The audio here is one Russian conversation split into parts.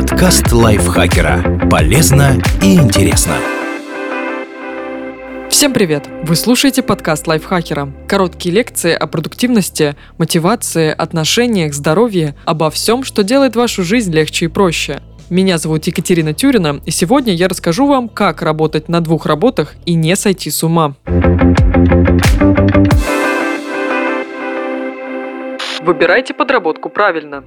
Подкаст лайфхакера. Полезно и интересно. Всем привет! Вы слушаете подкаст лайфхакера. Короткие лекции о продуктивности, мотивации, отношениях, здоровье, обо всем, что делает вашу жизнь легче и проще. Меня зовут Екатерина Тюрина, и сегодня я расскажу вам, как работать на двух работах и не сойти с ума. Выбирайте подработку правильно.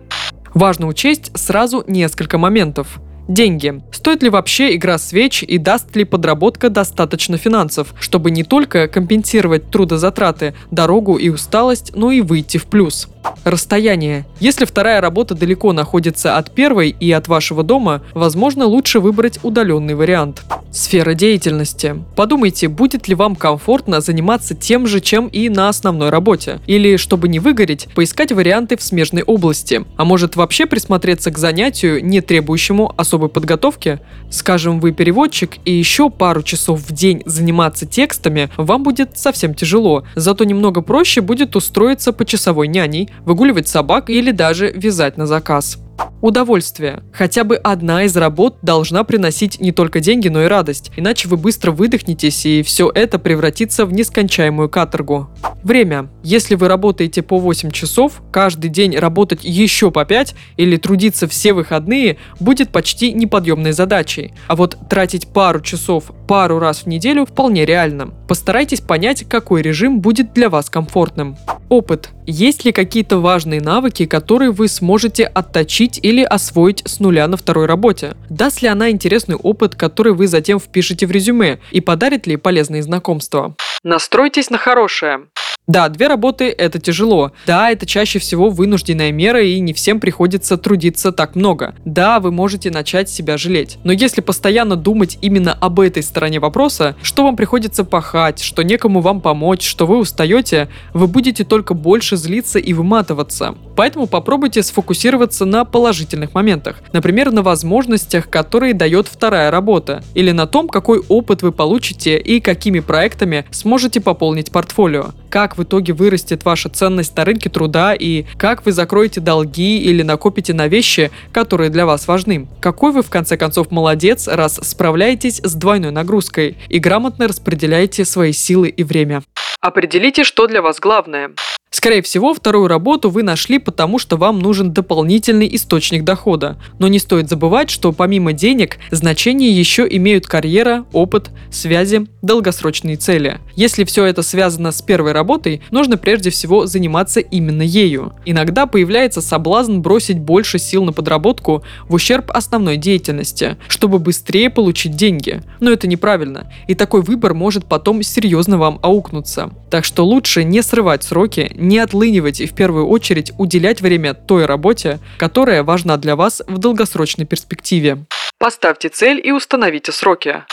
Важно учесть сразу несколько моментов. Деньги. Стоит ли вообще игра свеч и даст ли подработка достаточно финансов, чтобы не только компенсировать трудозатраты, дорогу и усталость, но и выйти в плюс? Расстояние. Если вторая работа далеко находится от первой и от вашего дома, возможно лучше выбрать удаленный вариант. Сфера деятельности. Подумайте, будет ли вам комфортно заниматься тем же, чем и на основной работе. Или, чтобы не выгореть, поискать варианты в смежной области. А может вообще присмотреться к занятию, не требующему особой подготовки? Скажем, вы переводчик, и еще пару часов в день заниматься текстами вам будет совсем тяжело. Зато немного проще будет устроиться по часовой няней, выгуливать собак или даже вязать на заказ. Удовольствие. Хотя бы одна из работ должна приносить не только деньги, но и радость, иначе вы быстро выдохнетесь и все это превратится в нескончаемую каторгу. Время. Если вы работаете по 8 часов, каждый день работать еще по 5 или трудиться все выходные будет почти неподъемной задачей. А вот тратить пару часов пару раз в неделю вполне реально. Постарайтесь понять, какой режим будет для вас комфортным. Опыт. Есть ли какие-то важные навыки, которые вы сможете отточить или освоить с нуля на второй работе? Даст ли она интересный опыт, который вы затем впишете в резюме и подарит ли полезные знакомства? Настройтесь на хорошее. Да, две работы – это тяжело. Да, это чаще всего вынужденная мера, и не всем приходится трудиться так много. Да, вы можете начать себя жалеть. Но если постоянно думать именно об этой стороне вопроса, что вам приходится пахать, что некому вам помочь, что вы устаете, вы будете только больше злиться и выматываться. Поэтому попробуйте сфокусироваться на положительных моментах. Например, на возможностях, которые дает вторая работа. Или на том, какой опыт вы получите и какими проектами сможете пополнить портфолио как в итоге вырастет ваша ценность на рынке труда и как вы закроете долги или накопите на вещи, которые для вас важны. Какой вы в конце концов молодец, раз справляетесь с двойной нагрузкой и грамотно распределяете свои силы и время. Определите, что для вас главное. Скорее всего, вторую работу вы нашли, потому что вам нужен дополнительный источник дохода. Но не стоит забывать, что помимо денег, значение еще имеют карьера, опыт, связи, долгосрочные цели. Если все это связано с первой работой, нужно прежде всего заниматься именно ею. Иногда появляется соблазн бросить больше сил на подработку в ущерб основной деятельности, чтобы быстрее получить деньги. Но это неправильно, и такой выбор может потом серьезно вам аукнуться. Так что лучше не срывать сроки, не отлынивать и в первую очередь уделять время той работе, которая важна для вас в долгосрочной перспективе. Поставьте цель и установите сроки.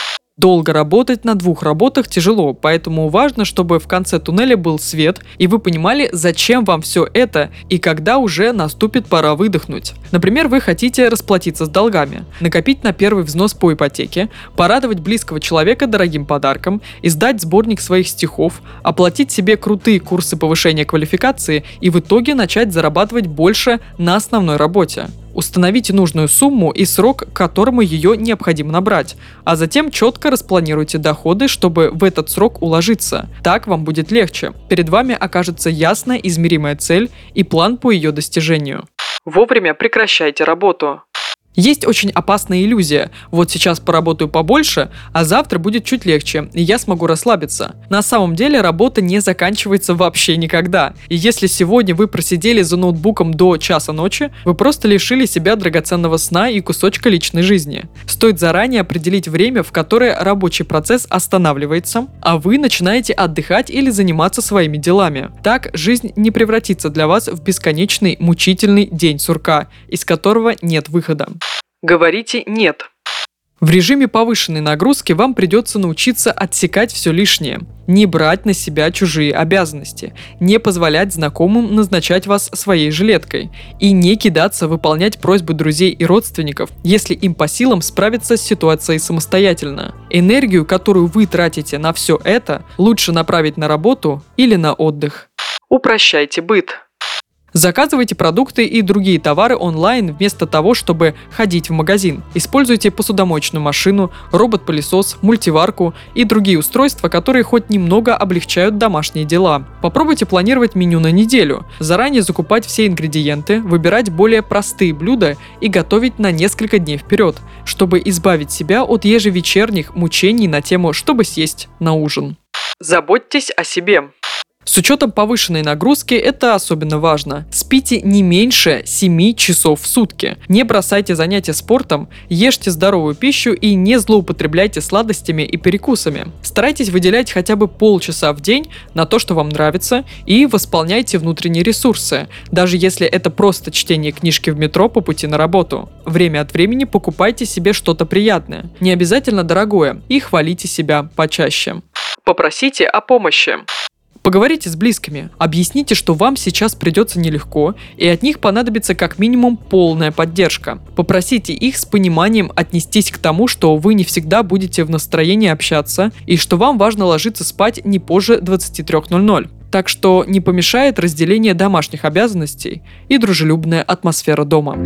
Долго работать на двух работах тяжело, поэтому важно, чтобы в конце туннеля был свет, и вы понимали, зачем вам все это и когда уже наступит пора выдохнуть. Например, вы хотите расплатиться с долгами, накопить на первый взнос по ипотеке, порадовать близкого человека дорогим подарком, издать сборник своих стихов, оплатить себе крутые курсы повышения квалификации и в итоге начать зарабатывать больше на основной работе. Установите нужную сумму и срок, к которому ее необходимо набрать, а затем четко распланируйте доходы, чтобы в этот срок уложиться. Так вам будет легче. Перед вами окажется ясная измеримая цель и план по ее достижению. Вовремя прекращайте работу. Есть очень опасная иллюзия. Вот сейчас поработаю побольше, а завтра будет чуть легче, и я смогу расслабиться. На самом деле работа не заканчивается вообще никогда. И если сегодня вы просидели за ноутбуком до часа ночи, вы просто лишили себя драгоценного сна и кусочка личной жизни. Стоит заранее определить время, в которое рабочий процесс останавливается, а вы начинаете отдыхать или заниматься своими делами. Так жизнь не превратится для вас в бесконечный мучительный день сурка, из которого нет выхода. Говорите «нет». В режиме повышенной нагрузки вам придется научиться отсекать все лишнее, не брать на себя чужие обязанности, не позволять знакомым назначать вас своей жилеткой и не кидаться выполнять просьбы друзей и родственников, если им по силам справиться с ситуацией самостоятельно. Энергию, которую вы тратите на все это, лучше направить на работу или на отдых. Упрощайте быт. Заказывайте продукты и другие товары онлайн вместо того, чтобы ходить в магазин. Используйте посудомоечную машину, робот-пылесос, мультиварку и другие устройства, которые хоть немного облегчают домашние дела. Попробуйте планировать меню на неделю, заранее закупать все ингредиенты, выбирать более простые блюда и готовить на несколько дней вперед, чтобы избавить себя от ежевечерних мучений на тему «чтобы съесть на ужин». Заботьтесь о себе. С учетом повышенной нагрузки это особенно важно. Спите не меньше 7 часов в сутки. Не бросайте занятия спортом, ешьте здоровую пищу и не злоупотребляйте сладостями и перекусами. Старайтесь выделять хотя бы полчаса в день на то, что вам нравится, и восполняйте внутренние ресурсы, даже если это просто чтение книжки в метро по пути на работу. Время от времени покупайте себе что-то приятное, не обязательно дорогое, и хвалите себя почаще. Попросите о помощи. Поговорите с близкими, объясните, что вам сейчас придется нелегко, и от них понадобится как минимум полная поддержка. Попросите их с пониманием отнестись к тому, что вы не всегда будете в настроении общаться, и что вам важно ложиться спать не позже 23.00. Так что не помешает разделение домашних обязанностей и дружелюбная атмосфера дома.